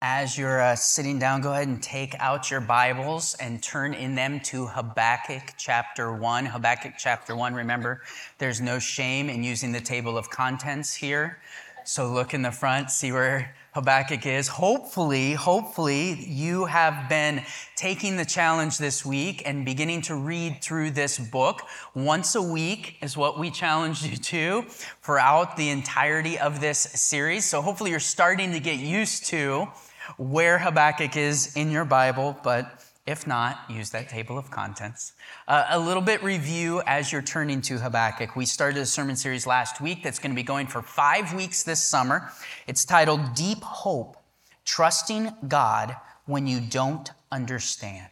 As you're uh, sitting down, go ahead and take out your Bibles and turn in them to Habakkuk chapter 1. Habakkuk chapter 1, remember, there's no shame in using the table of contents here. So look in the front, see where Habakkuk is. Hopefully, hopefully, you have been taking the challenge this week and beginning to read through this book. Once a week is what we challenged you to throughout the entirety of this series. So hopefully, you're starting to get used to where Habakkuk is in your Bible, but if not, use that table of contents. Uh, a little bit review as you're turning to Habakkuk. We started a sermon series last week that's going to be going for five weeks this summer. It's titled Deep Hope Trusting God When You Don't Understand.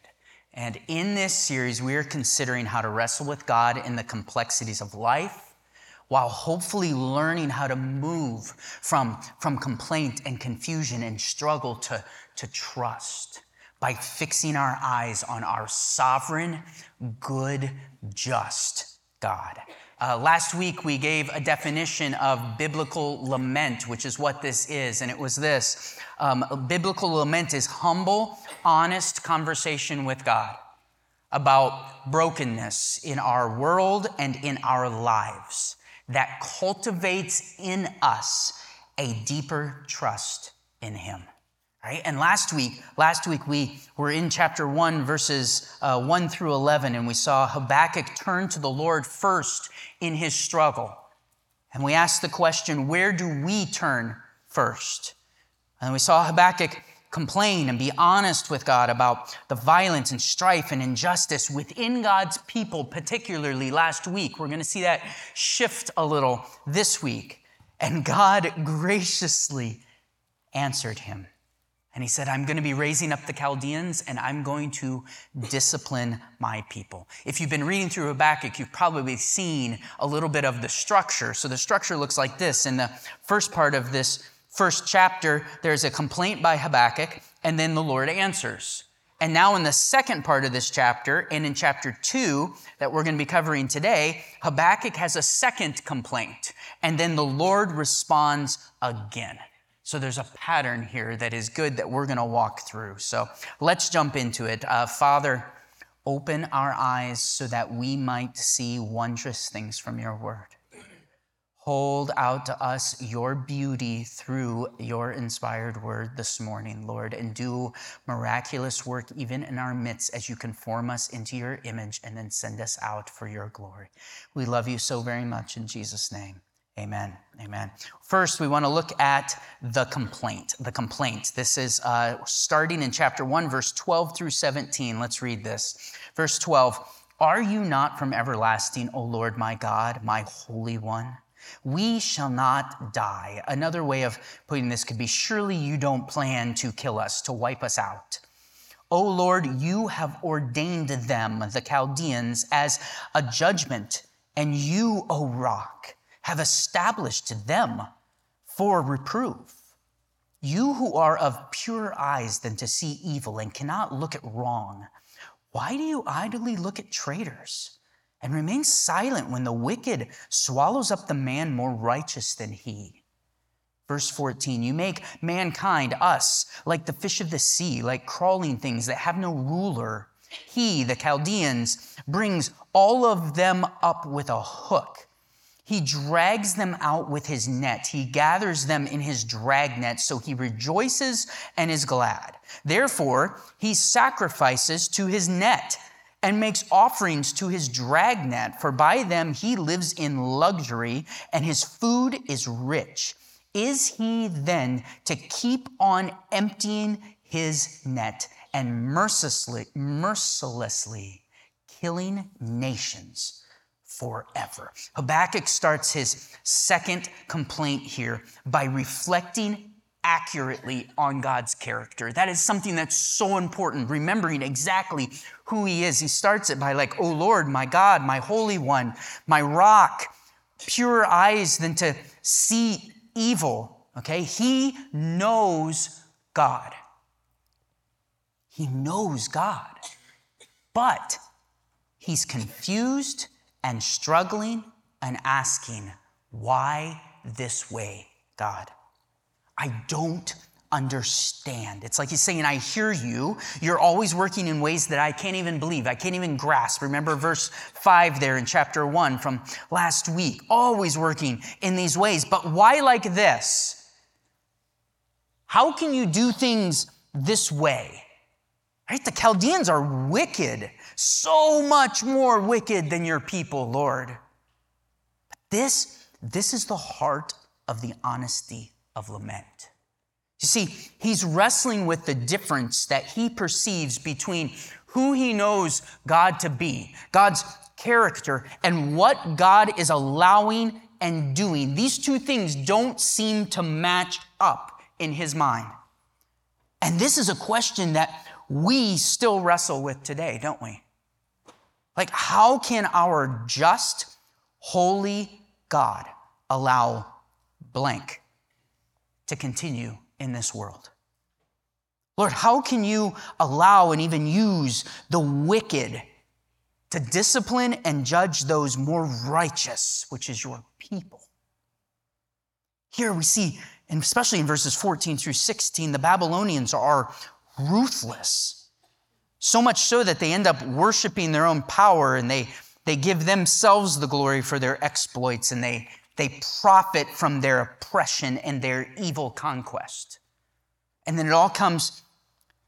And in this series, we are considering how to wrestle with God in the complexities of life while hopefully learning how to move from, from complaint and confusion and struggle to, to trust by fixing our eyes on our sovereign, good, just God. Uh, last week, we gave a definition of biblical lament, which is what this is, and it was this um, Biblical lament is humble, honest conversation with God about brokenness in our world and in our lives that cultivates in us a deeper trust in Him. Right? And last week, last week we were in chapter 1, verses uh, 1 through 11, and we saw Habakkuk turn to the Lord first in his struggle. And we asked the question, where do we turn first? And we saw Habakkuk complain and be honest with God about the violence and strife and injustice within God's people, particularly last week. We're going to see that shift a little this week. And God graciously answered him. And he said, I'm going to be raising up the Chaldeans and I'm going to discipline my people. If you've been reading through Habakkuk, you've probably seen a little bit of the structure. So the structure looks like this. In the first part of this first chapter, there's a complaint by Habakkuk, and then the Lord answers. And now, in the second part of this chapter, and in chapter two that we're going to be covering today, Habakkuk has a second complaint, and then the Lord responds again. So there's a pattern here that is good that we're going to walk through. So let's jump into it. Uh, Father, open our eyes so that we might see wondrous things from your word. Hold out to us your beauty through your inspired word this morning, Lord, and do miraculous work even in our midst as you conform us into your image and then send us out for your glory. We love you so very much in Jesus' name. Amen. Amen. First, we want to look at the complaint. The complaint. This is uh, starting in chapter 1, verse 12 through 17. Let's read this. Verse 12 Are you not from everlasting, O Lord my God, my Holy One? We shall not die. Another way of putting this could be Surely you don't plan to kill us, to wipe us out. O Lord, you have ordained them, the Chaldeans, as a judgment, and you, O rock, have established them for reproof. You who are of purer eyes than to see evil and cannot look at wrong, why do you idly look at traitors and remain silent when the wicked swallows up the man more righteous than he? Verse 14, you make mankind, us, like the fish of the sea, like crawling things that have no ruler. He, the Chaldeans, brings all of them up with a hook he drags them out with his net. He gathers them in his dragnet, so he rejoices and is glad. Therefore, he sacrifices to his net and makes offerings to his dragnet, for by them he lives in luxury and his food is rich. Is he then to keep on emptying his net and mercilessly, mercilessly killing nations? forever. Habakkuk starts his second complaint here by reflecting accurately on God's character. That is something that's so important, remembering exactly who he is. He starts it by, like, oh Lord, my God, my Holy One, my rock, purer eyes than to see evil. Okay? He knows God. He knows God. But he's confused and struggling and asking, Why this way, God? I don't understand. It's like he's saying, I hear you. You're always working in ways that I can't even believe, I can't even grasp. Remember verse 5 there in chapter 1 from last week. Always working in these ways. But why like this? How can you do things this way? Right? The Chaldeans are wicked, so much more wicked than your people, Lord. But this, this is the heart of the honesty of lament. You see, he's wrestling with the difference that he perceives between who he knows God to be, God's character, and what God is allowing and doing. These two things don't seem to match up in his mind. And this is a question that we still wrestle with today, don't we? Like, how can our just, holy God allow blank to continue in this world? Lord, how can you allow and even use the wicked to discipline and judge those more righteous, which is your people? Here we see, and especially in verses 14 through 16, the Babylonians are ruthless. So much so that they end up worshiping their own power and they, they give themselves the glory for their exploits and they they profit from their oppression and their evil conquest. And then it all comes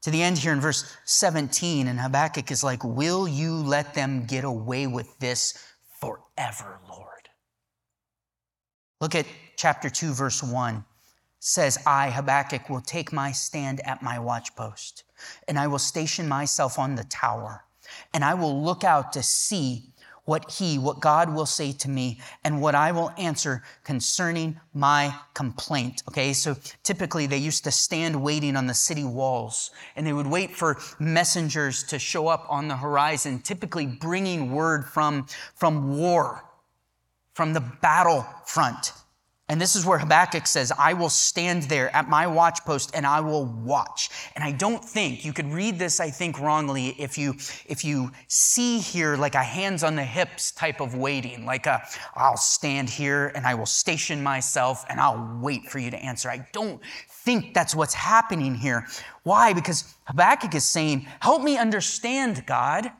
to the end here in verse 17, and Habakkuk is like, Will you let them get away with this forever, Lord? Look at chapter 2, verse 1. says, I, Habakkuk, will take my stand at my watchpost, and I will station myself on the tower, and I will look out to see what He, what God will say to me, and what I will answer concerning my complaint. Okay, so typically they used to stand waiting on the city walls, and they would wait for messengers to show up on the horizon, typically bringing word from, from war, from the battle front. And this is where Habakkuk says, I will stand there at my watchpost and I will watch. And I don't think you could read this, I think, wrongly if you if you see here like a hands on the hips type of waiting, like a I'll stand here and I will station myself and I'll wait for you to answer. I don't think that's what's happening here. Why? Because Habakkuk is saying, Help me understand, God.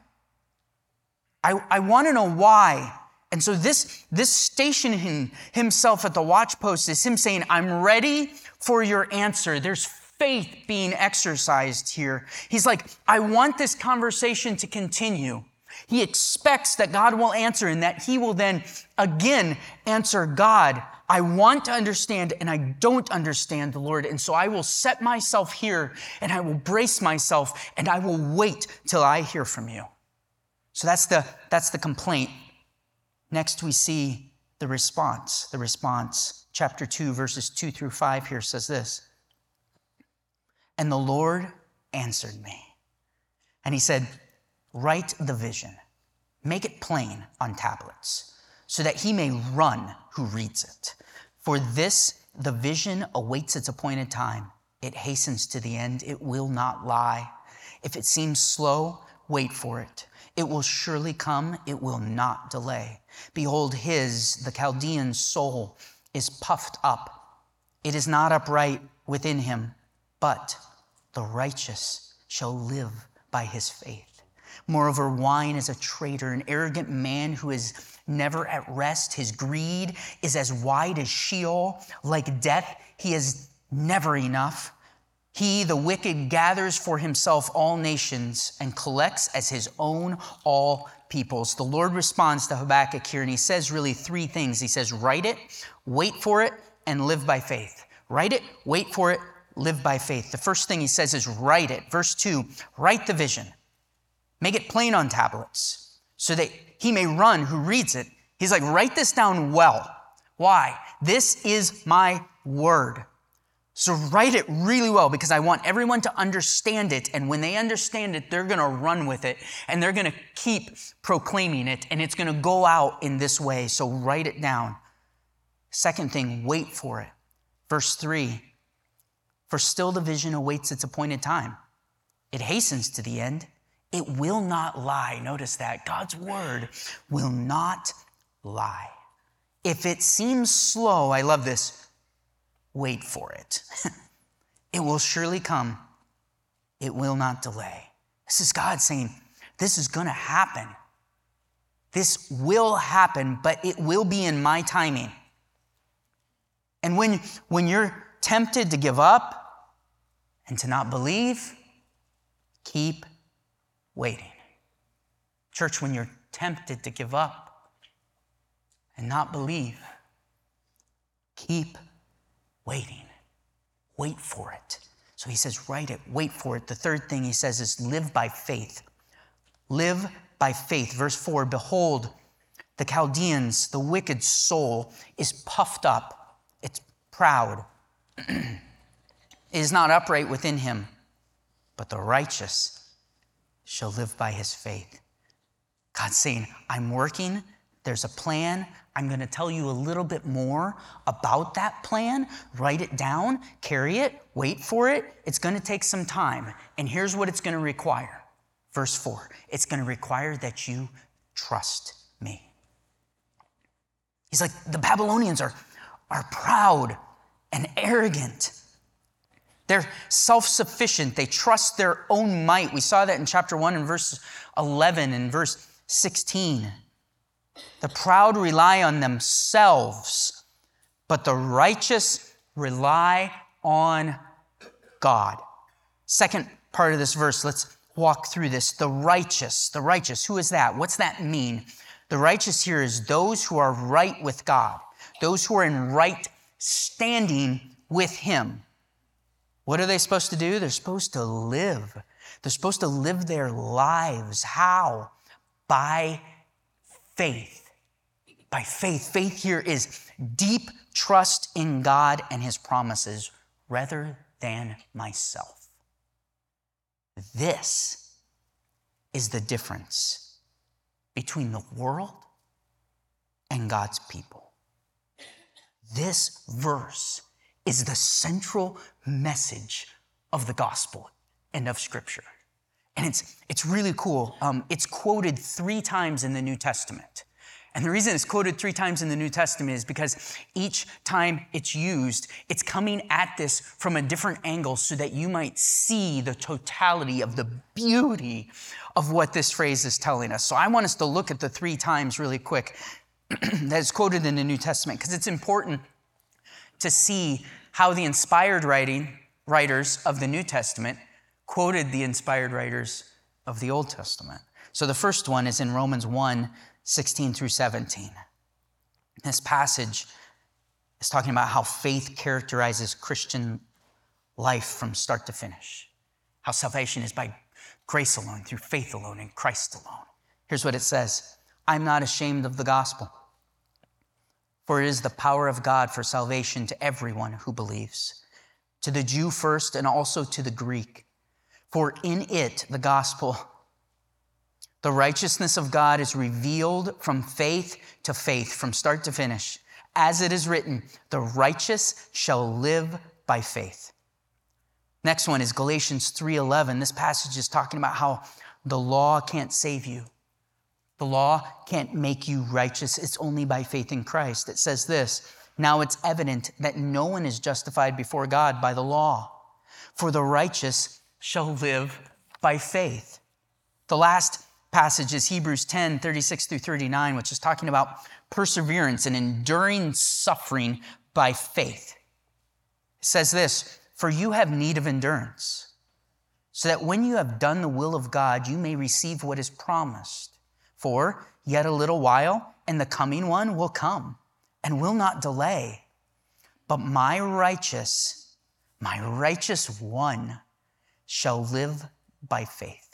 I, I want to know why. And so this, this stationing himself at the watchpost is him saying, I'm ready for your answer. There's faith being exercised here. He's like, I want this conversation to continue. He expects that God will answer and that he will then again answer God. I want to understand and I don't understand the Lord. And so I will set myself here and I will brace myself and I will wait till I hear from you. So that's the, that's the complaint Next, we see the response. The response. Chapter 2, verses 2 through 5 here says this And the Lord answered me. And he said, Write the vision, make it plain on tablets, so that he may run who reads it. For this, the vision awaits its appointed time. It hastens to the end, it will not lie. If it seems slow, wait for it. It will surely come, it will not delay. Behold, his, the Chaldean soul, is puffed up. It is not upright within him, but the righteous shall live by his faith. Moreover, wine is a traitor, an arrogant man who is never at rest. His greed is as wide as Sheol. Like death, he is never enough. He, the wicked, gathers for himself all nations and collects as his own all peoples. The Lord responds to Habakkuk here, and he says really three things. He says, Write it, wait for it, and live by faith. Write it, wait for it, live by faith. The first thing he says is, Write it. Verse 2 Write the vision, make it plain on tablets, so that he may run who reads it. He's like, Write this down well. Why? This is my word. So write it really well because I want everyone to understand it. And when they understand it, they're going to run with it and they're going to keep proclaiming it and it's going to go out in this way. So write it down. Second thing, wait for it. Verse three, for still the vision awaits its appointed time. It hastens to the end. It will not lie. Notice that God's word will not lie. If it seems slow, I love this wait for it. It will surely come, it will not delay. This is God saying, This is going to happen. This will happen, but it will be in my timing. And when, when you're tempted to give up and to not believe, keep waiting. Church, when you're tempted to give up and not believe, keep waiting. Wait for it. So he says, write it, wait for it. The third thing he says is live by faith. Live by faith. Verse 4 Behold, the Chaldeans, the wicked soul, is puffed up, it's proud, it is not upright within him, but the righteous shall live by his faith. God's saying, I'm working, there's a plan. I'm going to tell you a little bit more about that plan. Write it down, carry it, wait for it. It's going to take some time. And here's what it's going to require Verse 4 it's going to require that you trust me. He's like, the Babylonians are, are proud and arrogant. They're self sufficient. They trust their own might. We saw that in chapter 1 and verse 11 and verse 16. The proud rely on themselves, but the righteous rely on God. Second part of this verse, let's walk through this. The righteous, the righteous, who is that? What's that mean? The righteous here is those who are right with God, those who are in right standing with Him. What are they supposed to do? They're supposed to live. They're supposed to live their lives. How? By faith. By faith. Faith here is deep trust in God and His promises rather than myself. This is the difference between the world and God's people. This verse is the central message of the gospel and of Scripture. And it's, it's really cool. Um, it's quoted three times in the New Testament. And the reason it's quoted three times in the New Testament is because each time it's used, it's coming at this from a different angle so that you might see the totality of the beauty of what this phrase is telling us. So I want us to look at the three times really quick that is quoted in the New Testament because it's important to see how the inspired writing writers of the New Testament quoted the inspired writers of the Old Testament. So the first one is in Romans 1 16 through 17. This passage is talking about how faith characterizes Christian life from start to finish, how salvation is by grace alone, through faith alone, in Christ alone. Here's what it says I'm not ashamed of the gospel, for it is the power of God for salvation to everyone who believes, to the Jew first and also to the Greek. For in it, the gospel, the righteousness of God is revealed from faith to faith, from start to finish. As it is written, the righteous shall live by faith. Next one is Galatians 3:11. This passage is talking about how the law can't save you. The law can't make you righteous. It's only by faith in Christ. It says this, now it's evident that no one is justified before God by the law, for the righteous shall live by faith. The last passage is Hebrews 10 36 through 39, which is talking about perseverance and enduring suffering by faith. It says this For you have need of endurance, so that when you have done the will of God, you may receive what is promised. For yet a little while, and the coming one will come and will not delay. But my righteous, my righteous one shall live by faith.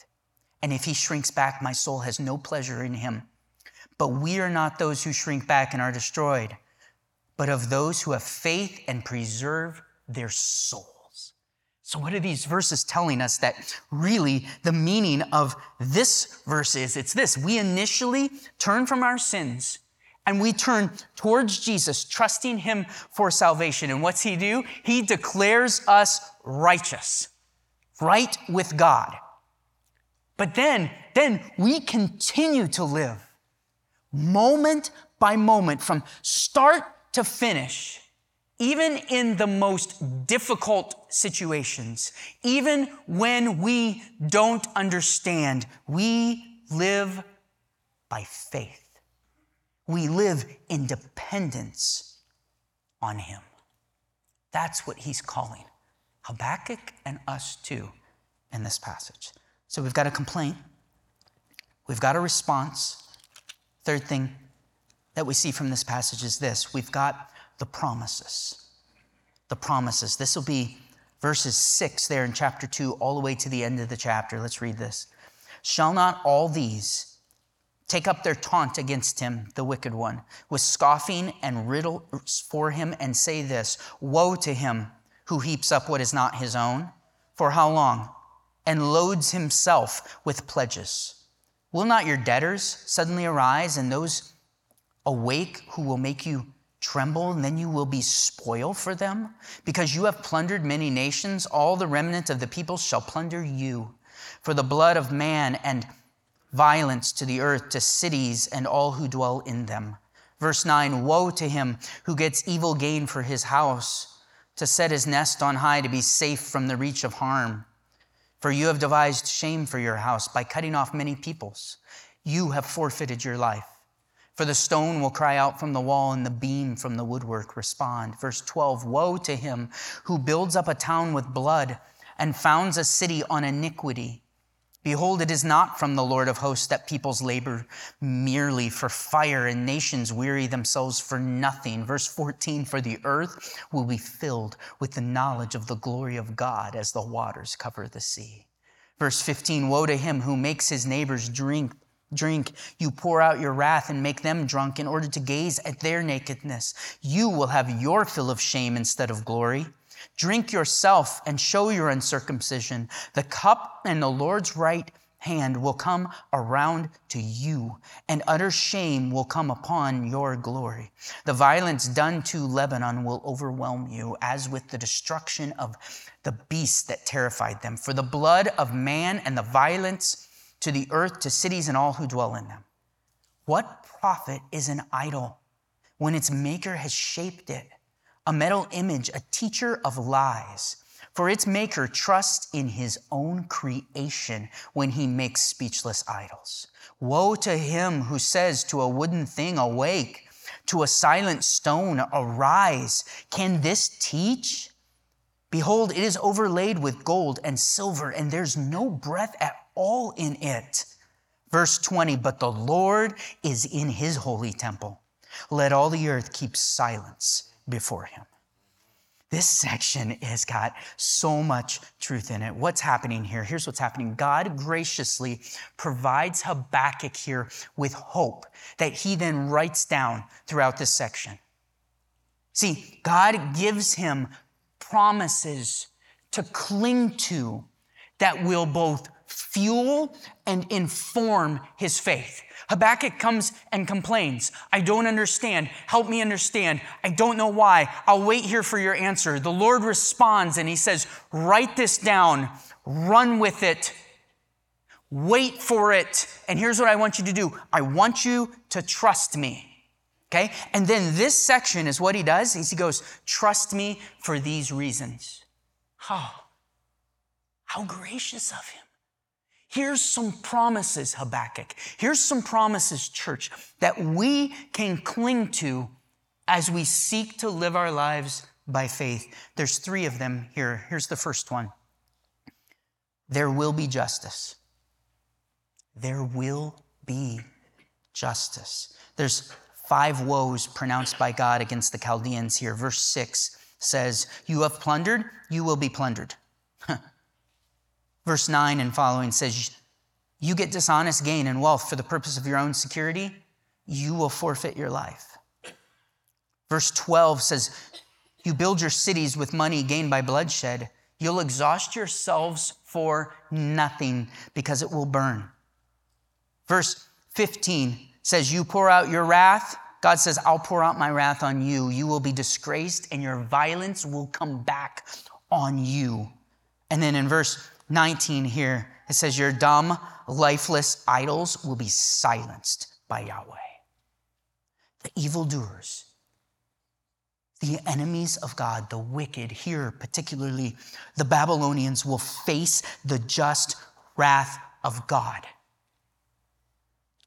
And if he shrinks back, my soul has no pleasure in him. But we are not those who shrink back and are destroyed, but of those who have faith and preserve their souls. So, what are these verses telling us that really the meaning of this verse is? It's this we initially turn from our sins and we turn towards Jesus, trusting him for salvation. And what's he do? He declares us righteous, right with God. But then, then we continue to live moment by moment from start to finish even in the most difficult situations, even when we don't understand, we live by faith. We live in dependence on Him. That's what He's calling Habakkuk and us too in this passage. So we've got a complaint, we've got a response. Third thing that we see from this passage is this we've got the promises. The promises. This will be verses six there in chapter two, all the way to the end of the chapter. Let's read this. Shall not all these take up their taunt against him, the wicked one, with scoffing and riddles for him, and say this Woe to him who heaps up what is not his own? For how long? And loads himself with pledges. Will not your debtors suddenly arise, and those awake who will make you tremble, and then you will be spoil for them? Because you have plundered many nations, all the remnant of the people shall plunder you. For the blood of man and violence to the earth, to cities and all who dwell in them. Verse 9 Woe to him who gets evil gain for his house, to set his nest on high, to be safe from the reach of harm. For you have devised shame for your house by cutting off many peoples. You have forfeited your life. For the stone will cry out from the wall and the beam from the woodwork respond. Verse 12 Woe to him who builds up a town with blood and founds a city on iniquity. Behold, it is not from the Lord of hosts that peoples labor merely for fire and nations weary themselves for nothing. Verse 14 For the earth will be filled with the knowledge of the glory of God as the waters cover the sea. Verse 15 Woe to him who makes his neighbors drink drink. You pour out your wrath and make them drunk in order to gaze at their nakedness. You will have your fill of shame instead of glory. Drink yourself and show your uncircumcision. The cup and the Lord's right hand will come around to you, and utter shame will come upon your glory. The violence done to Lebanon will overwhelm you, as with the destruction of the beast that terrified them. For the blood of man and the violence to the earth, to cities, and all who dwell in them. What profit is an idol when its maker has shaped it? A metal image, a teacher of lies. For its maker trusts in his own creation when he makes speechless idols. Woe to him who says to a wooden thing, Awake, to a silent stone, Arise. Can this teach? Behold, it is overlaid with gold and silver, and there's no breath at all in it. Verse 20, but the Lord is in his holy temple. Let all the earth keep silence before him. This section has got so much truth in it. What's happening here? Here's what's happening God graciously provides Habakkuk here with hope that he then writes down throughout this section. See, God gives him promises to cling to that will both fuel and inform his faith. Habakkuk comes and complains. I don't understand. Help me understand. I don't know why. I'll wait here for your answer. The Lord responds and he says, Write this down, run with it, wait for it. And here's what I want you to do I want you to trust me. Okay? And then this section is what he does is he goes, Trust me for these reasons. Oh, how gracious of him. Here's some promises, Habakkuk. Here's some promises, church, that we can cling to as we seek to live our lives by faith. There's three of them here. Here's the first one there will be justice. There will be justice. There's five woes pronounced by God against the Chaldeans here. Verse 6 says, You have plundered, you will be plundered. Verse 9 and following says, You get dishonest gain and wealth for the purpose of your own security, you will forfeit your life. Verse 12 says, You build your cities with money gained by bloodshed. You'll exhaust yourselves for nothing because it will burn. Verse 15 says, You pour out your wrath. God says, I'll pour out my wrath on you. You will be disgraced, and your violence will come back on you. And then in verse 19 here, it says, Your dumb, lifeless idols will be silenced by Yahweh. The evildoers, the enemies of God, the wicked, here particularly the Babylonians, will face the just wrath of God.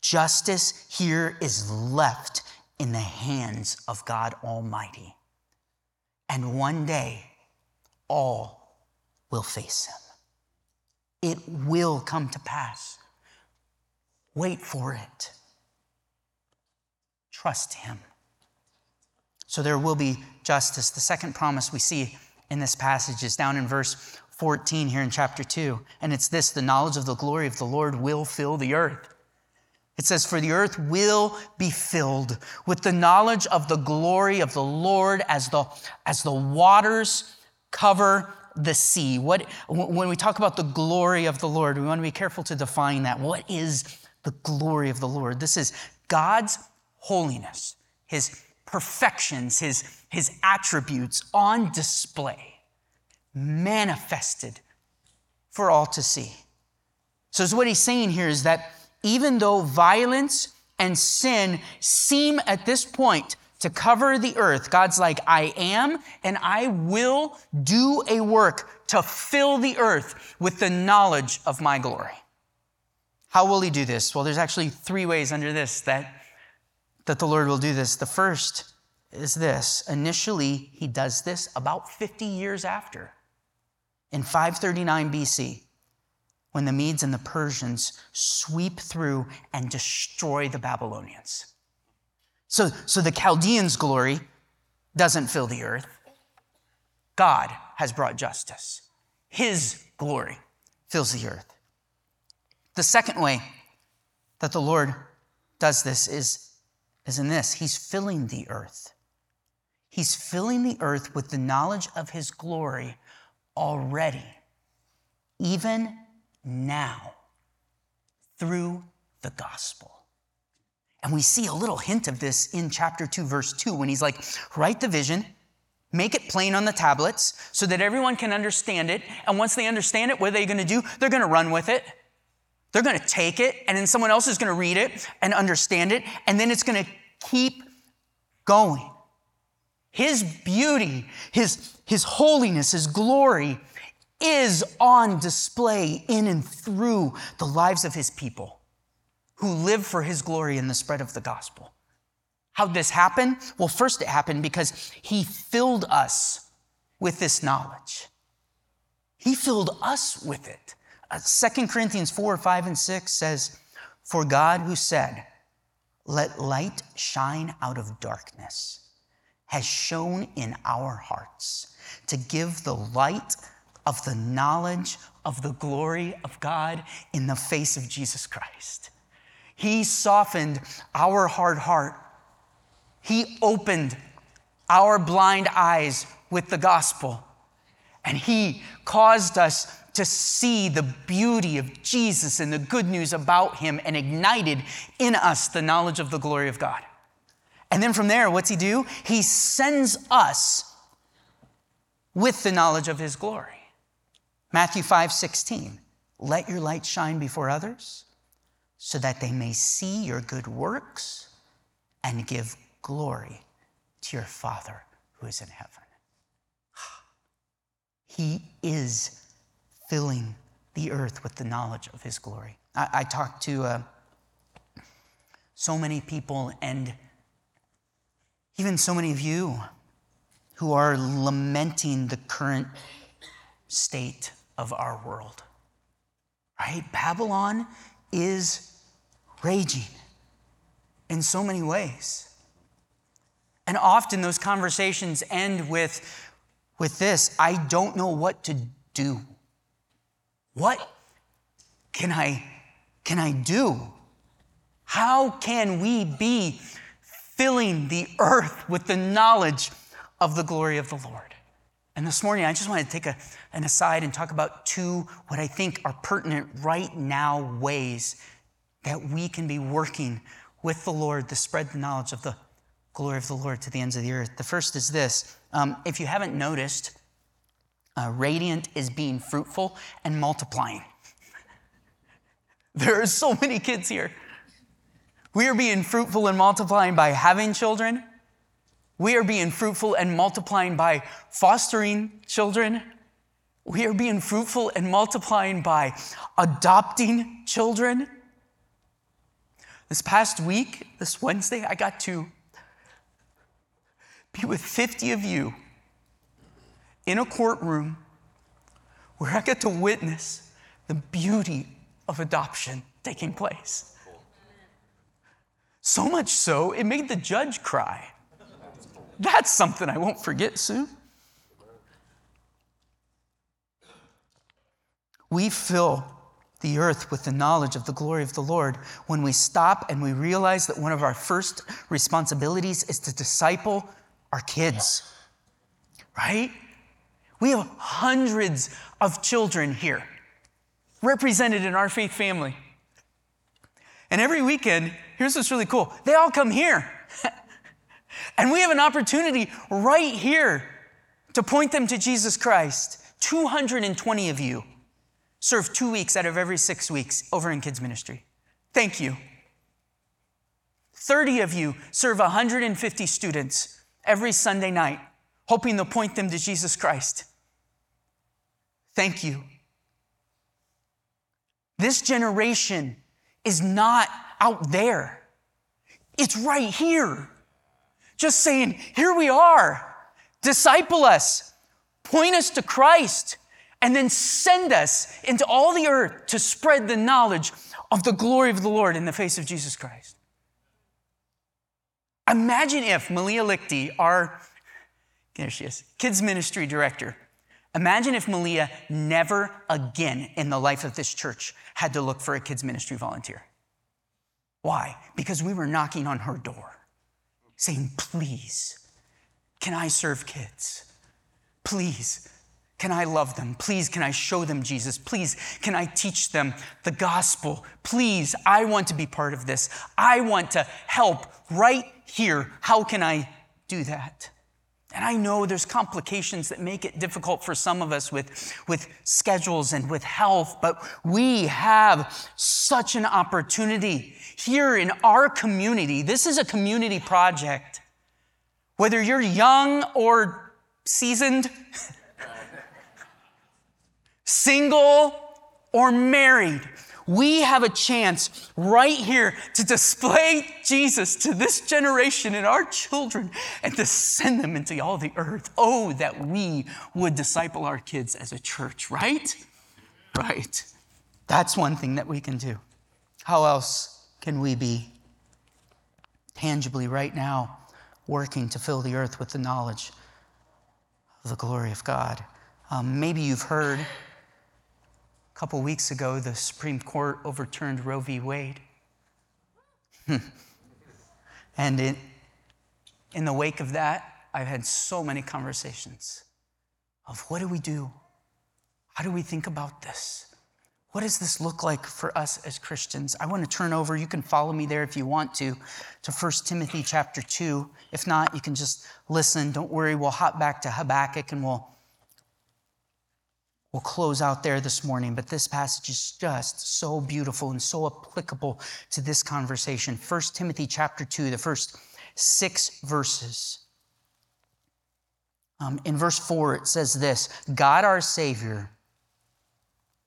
Justice here is left in the hands of God Almighty. And one day, all will face him. It will come to pass. Wait for it. Trust him. So there will be justice. The second promise we see in this passage is down in verse 14 here in chapter 2. And it's this the knowledge of the glory of the Lord will fill the earth. It says, For the earth will be filled with the knowledge of the glory of the Lord as the, as the waters cover the sea. What, when we talk about the glory of the Lord, we want to be careful to define that. What is the glory of the Lord? This is God's holiness, his perfections, his, his attributes on display, manifested for all to see. So, what he's saying here is that even though violence and sin seem at this point to cover the earth, God's like, I am, and I will do a work to fill the earth with the knowledge of my glory. How will he do this? Well, there's actually three ways under this that, that the Lord will do this. The first is this initially, he does this about 50 years after, in 539 BC when the Medes and the Persians sweep through and destroy the Babylonians. So, so the Chaldeans' glory doesn't fill the earth. God has brought justice. His glory fills the earth. The second way that the Lord does this is, is in this He's filling the earth. He's filling the earth with the knowledge of His glory already, even now through the gospel. And we see a little hint of this in chapter 2, verse 2, when he's like, write the vision, make it plain on the tablets so that everyone can understand it. And once they understand it, what are they going to do? They're going to run with it. They're going to take it, and then someone else is going to read it and understand it, and then it's going to keep going. His beauty, his, his holiness, his glory is on display in and through the lives of his people who live for his glory in the spread of the gospel. How'd this happen? Well, first it happened because he filled us with this knowledge. He filled us with it. Uh, 2 Corinthians 4, 5, and 6 says, For God who said, Let light shine out of darkness, has shone in our hearts to give the light of the knowledge of the glory of God in the face of Jesus Christ. He softened our hard heart. He opened our blind eyes with the gospel. And He caused us to see the beauty of Jesus and the good news about Him and ignited in us the knowledge of the glory of God. And then from there, what's He do? He sends us with the knowledge of His glory. Matthew 5 16. Let your light shine before others so that they may see your good works and give glory to your Father who is in heaven. He is filling the earth with the knowledge of his glory. I, I talked to uh, so many people, and even so many of you who are lamenting the current state of our world. Right? Babylon is raging in so many ways. And often those conversations end with, with this I don't know what to do. What can I, can I do? How can we be filling the earth with the knowledge of the glory of the Lord? And this morning, I just want to take a, an aside and talk about two, what I think are pertinent right now ways that we can be working with the Lord to spread the knowledge of the glory of the Lord to the ends of the earth. The first is this um, if you haven't noticed, uh, Radiant is being fruitful and multiplying. there are so many kids here. We are being fruitful and multiplying by having children, We are being fruitful and multiplying by fostering children. We are being fruitful and multiplying by adopting children. This past week, this Wednesday, I got to be with 50 of you in a courtroom where I get to witness the beauty of adoption taking place. So much so, it made the judge cry. That's something I won't forget soon. We fill the earth with the knowledge of the glory of the Lord when we stop and we realize that one of our first responsibilities is to disciple our kids, right? We have hundreds of children here represented in our faith family. And every weekend, here's what's really cool they all come here. and we have an opportunity right here to point them to Jesus Christ. 220 of you serve two weeks out of every six weeks over in kids' ministry. Thank you. 30 of you serve 150 students every Sunday night, hoping to point them to Jesus Christ. Thank you. This generation is not out there, it's right here. Just saying, here we are. Disciple us, point us to Christ, and then send us into all the earth to spread the knowledge of the glory of the Lord in the face of Jesus Christ. Imagine if Malia Lichty, our there she is, kids ministry director, imagine if Malia never again in the life of this church had to look for a kids ministry volunteer. Why? Because we were knocking on her door saying, Please, can I serve kids? Please, can I love them? Please, can I show them Jesus? Please, can I teach them the gospel? Please, I want to be part of this. I want to help right here. How can I do that? And I know there's complications that make it difficult for some of us with, with schedules and with health, but we have such an opportunity here in our community. This is a community project. Whether you're young or seasoned, single or married, we have a chance right here to display Jesus to this generation and our children and to send them into all the earth. Oh, that we would disciple our kids as a church, right? Right. That's one thing that we can do. How else can we be tangibly right now working to fill the earth with the knowledge of the glory of God? Um, maybe you've heard couple weeks ago, the Supreme Court overturned Roe v. Wade. and in, in the wake of that, I've had so many conversations of what do we do? How do we think about this? What does this look like for us as Christians? I want to turn over, you can follow me there if you want to, to 1 Timothy chapter 2. If not, you can just listen. Don't worry, we'll hop back to Habakkuk and we'll We'll close out there this morning, but this passage is just so beautiful and so applicable to this conversation. 1 Timothy chapter 2, the first six verses. Um, in verse 4, it says this God our Savior,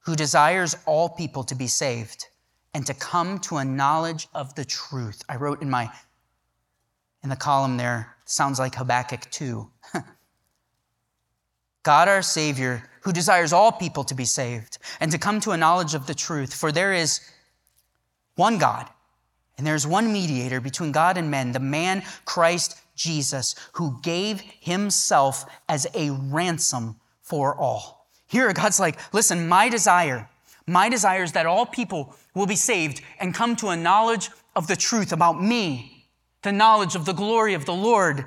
who desires all people to be saved and to come to a knowledge of the truth. I wrote in my in the column there, sounds like Habakkuk 2. God our Savior, who desires all people to be saved and to come to a knowledge of the truth. For there is one God, and there's one mediator between God and men, the man Christ Jesus, who gave himself as a ransom for all. Here, God's like, listen, my desire, my desire is that all people will be saved and come to a knowledge of the truth about me, the knowledge of the glory of the Lord,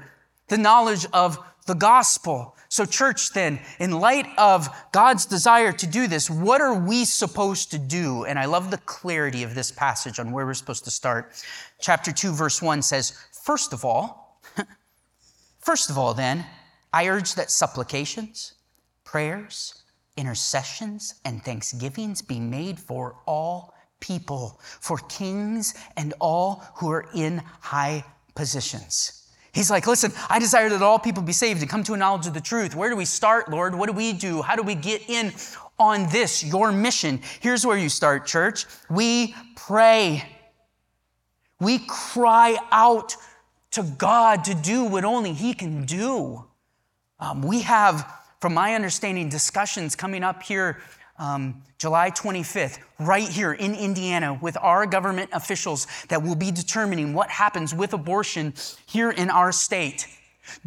the knowledge of the gospel. So, church, then, in light of God's desire to do this, what are we supposed to do? And I love the clarity of this passage on where we're supposed to start. Chapter 2, verse 1 says, First of all, first of all, then, I urge that supplications, prayers, intercessions, and thanksgivings be made for all people, for kings and all who are in high positions He's like, listen, I desire that all people be saved and come to a knowledge of the truth. Where do we start, Lord? What do we do? How do we get in on this, your mission? Here's where you start, church. We pray. We cry out to God to do what only He can do. Um, we have, from my understanding, discussions coming up here um, July 25th, right here in Indiana, with our government officials that will be determining what happens with abortion here in our state.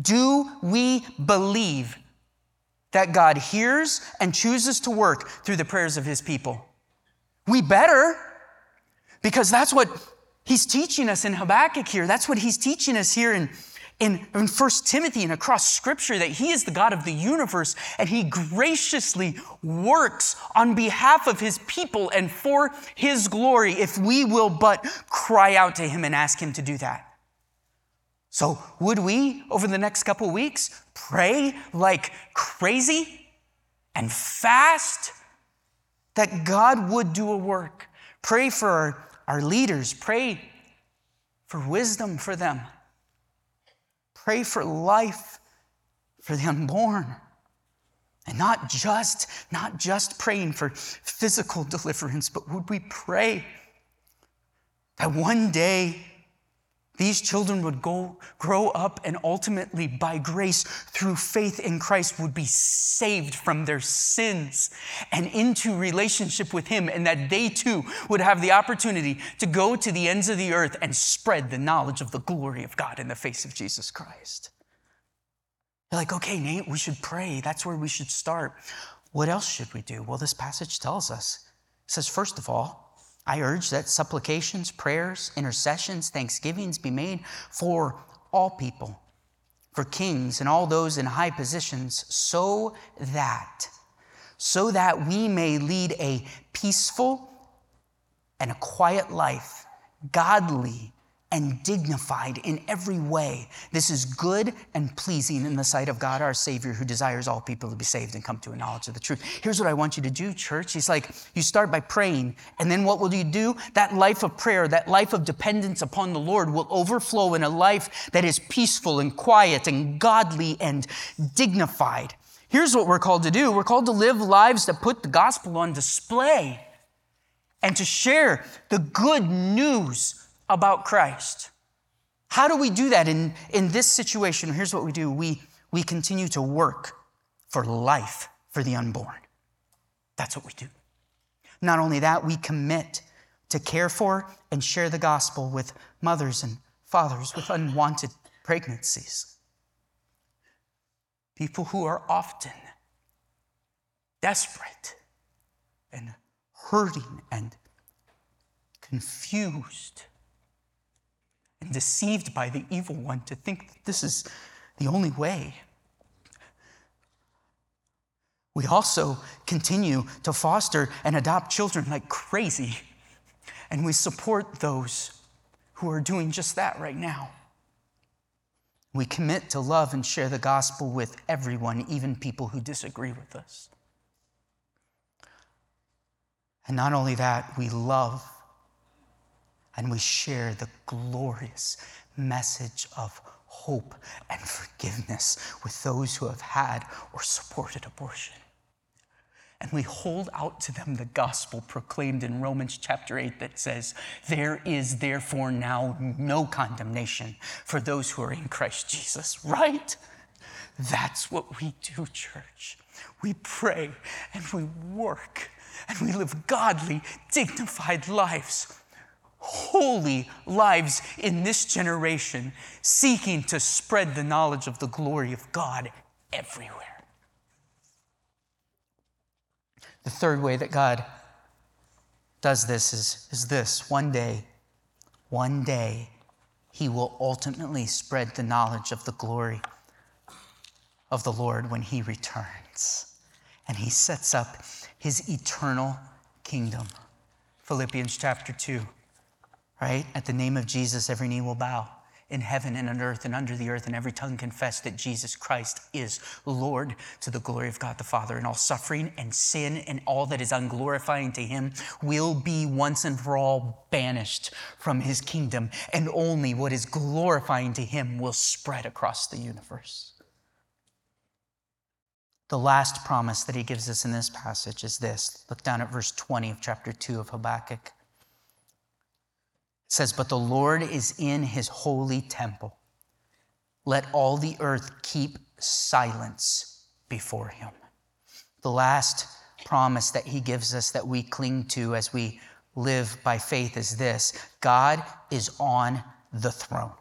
Do we believe that God hears and chooses to work through the prayers of his people? We better, because that's what he's teaching us in Habakkuk here. That's what he's teaching us here in in, in 1 Timothy and across scripture that he is the God of the universe and he graciously works on behalf of his people and for his glory if we will but cry out to him and ask him to do that. So, would we, over the next couple weeks, pray like crazy and fast that God would do a work? Pray for our, our leaders, pray for wisdom for them Pray for life for the unborn. And not just, not just praying for physical deliverance, but would we pray that one day these children would go, grow up and ultimately, by grace, through faith in Christ, would be saved from their sins and into relationship with Him, and that they too would have the opportunity to go to the ends of the earth and spread the knowledge of the glory of God in the face of Jesus Christ. You're like, okay, Nate, we should pray. That's where we should start. What else should we do? Well, this passage tells us. It says, first of all, I urge that supplications, prayers, intercessions, thanksgivings be made for all people, for kings and all those in high positions, so that, so that we may lead a peaceful and a quiet life, godly and dignified in every way. This is good and pleasing in the sight of God our Savior, who desires all people to be saved and come to a knowledge of the truth. Here's what I want you to do, church. He's like, you start by praying, and then what will you do? That life of prayer, that life of dependence upon the Lord will overflow in a life that is peaceful and quiet and godly and dignified. Here's what we're called to do we're called to live lives that put the gospel on display and to share the good news about Christ. How do we do that in, in this situation? Here's what we do we, we continue to work for life for the unborn. That's what we do. Not only that, we commit to care for and share the gospel with mothers and fathers with unwanted pregnancies. People who are often desperate and hurting and confused and deceived by the evil one to think that this is the only way. We also continue to foster and adopt children like crazy, and we support those who are doing just that right now. We commit to love and share the gospel with everyone, even people who disagree with us. And not only that, we love and we share the glorious message of hope and forgiveness with those who have had or supported abortion. And we hold out to them the gospel proclaimed in Romans chapter 8 that says, There is therefore now no condemnation for those who are in Christ Jesus, right? That's what we do, church. We pray and we work and we live godly, dignified lives holy lives in this generation, seeking to spread the knowledge of the glory of God everywhere. The third way that God does this is, is this one day, one day, He will ultimately spread the knowledge of the glory of the Lord when He returns. And He sets up His eternal kingdom. Philippians chapter 2 right? At the name of Jesus, every knee will bow in heaven and on earth and under the earth, and every tongue confess that Jesus Christ is Lord to the glory of God the Father. And all suffering and sin and all that is unglorifying to him will be once and for all banished from his kingdom, and only what is glorifying to him will spread across the universe. The last promise that he gives us in this passage is this. Look down at verse 20 of chapter 2 of Habakkuk. Says, But the Lord is in his holy temple. Let all the earth keep silence before him. The last promise that he gives us that we cling to as we live by faith is this God is on the throne.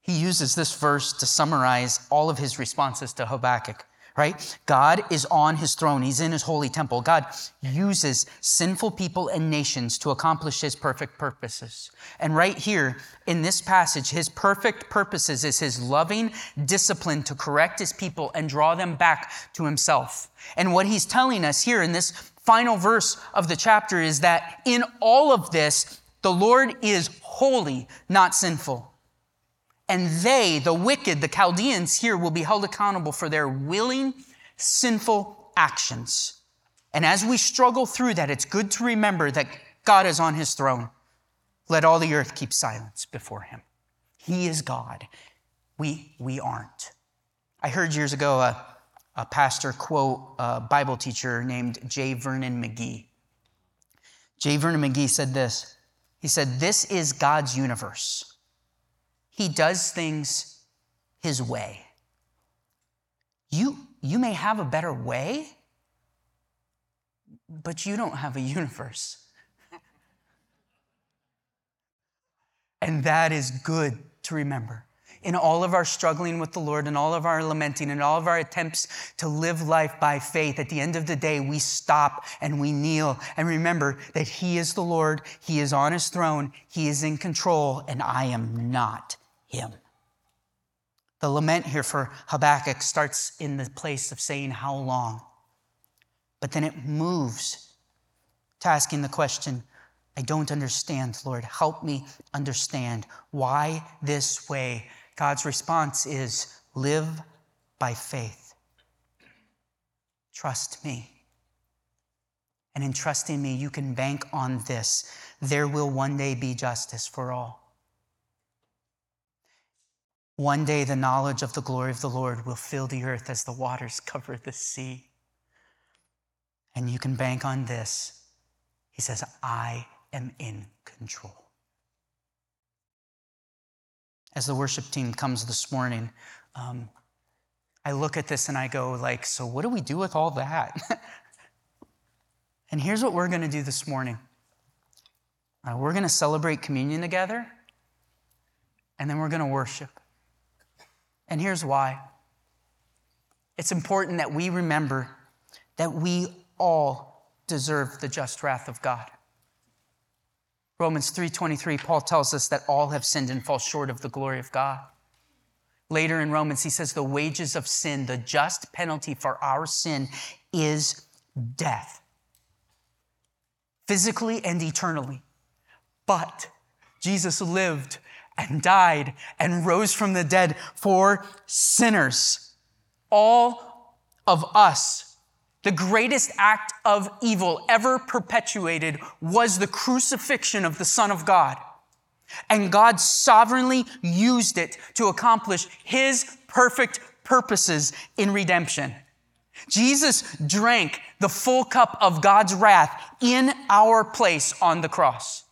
He uses this verse to summarize all of his responses to Habakkuk right? God is on his throne. He's in his holy temple. God uses sinful people and nations to accomplish his perfect purposes. And right here in this passage, his perfect purposes is his loving discipline to correct his people and draw them back to himself. And what he's telling us here in this final verse of the chapter is that in all of this, the Lord is holy, not sinful. And they, the wicked, the Chaldeans here, will be held accountable for their willing, sinful actions. And as we struggle through that, it's good to remember that God is on his throne. Let all the earth keep silence before him. He is God. We, we aren't. I heard years ago a, a pastor quote a Bible teacher named J. Vernon McGee. J. Vernon McGee said this He said, This is God's universe. He does things his way. You, you may have a better way, but you don't have a universe. and that is good to remember. In all of our struggling with the Lord and all of our lamenting and all of our attempts to live life by faith, at the end of the day, we stop and we kneel and remember that He is the Lord, He is on His throne, He is in control, and I am not him. The lament here for Habakkuk starts in the place of saying, How long? But then it moves to asking the question, I don't understand, Lord. Help me understand. Why this way? God's response is live by faith. Trust me. And in trusting me, you can bank on this. There will one day be justice for all. One day, the knowledge of the glory of the Lord will fill the earth as the waters cover the sea. And you can bank on this. He says, I am in control. As the worship team comes this morning, um, I look at this and I go, like, so what do we do with all that? and here's what we're going to do this morning. Uh, we're going to celebrate communion together, and then we're going to worship. And here's why it's important that we remember that we all deserve the just wrath of God. Romans 3:23 Paul tells us that all have sinned and fall short of the glory of God. Later in Romans he says the wages of sin, the just penalty for our sin is death. Physically and eternally. But Jesus lived and died and rose from the dead for sinners. All of us. The greatest act of evil ever perpetuated was the crucifixion of the Son of God. And God sovereignly used it to accomplish his perfect purposes in redemption. Jesus drank the full cup of God's wrath in our place on the cross.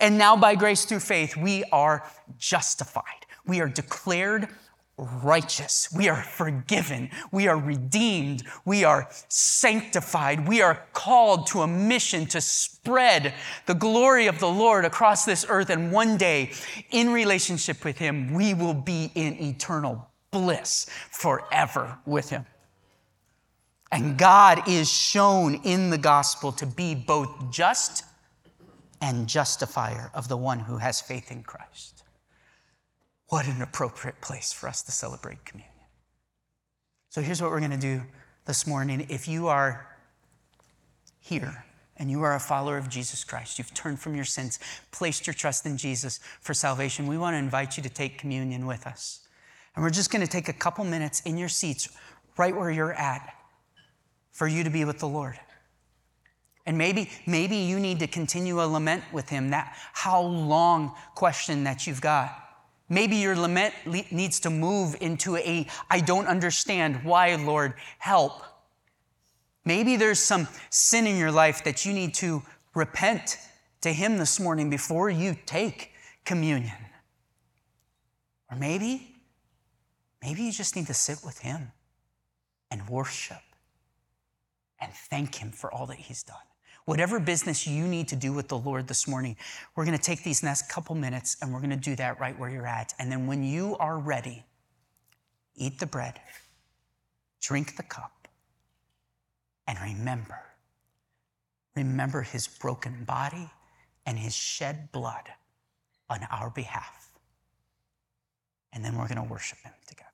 And now, by grace through faith, we are justified. We are declared righteous. We are forgiven. We are redeemed. We are sanctified. We are called to a mission to spread the glory of the Lord across this earth. And one day, in relationship with Him, we will be in eternal bliss forever with Him. And God is shown in the gospel to be both just and justifier of the one who has faith in Christ. What an appropriate place for us to celebrate communion. So here's what we're going to do this morning. If you are here and you are a follower of Jesus Christ, you've turned from your sins, placed your trust in Jesus for salvation, we want to invite you to take communion with us. And we're just going to take a couple minutes in your seats, right where you're at, for you to be with the Lord. And maybe, maybe you need to continue a lament with him, that how long question that you've got. Maybe your lament le- needs to move into a I don't understand why, Lord, help. Maybe there's some sin in your life that you need to repent to Him this morning before you take communion. Or maybe, maybe you just need to sit with Him and worship and thank Him for all that He's done. Whatever business you need to do with the Lord this morning, we're going to take these next couple minutes and we're going to do that right where you're at. And then when you are ready, eat the bread, drink the cup and remember, remember his broken body and his shed blood on our behalf. And then we're going to worship him together.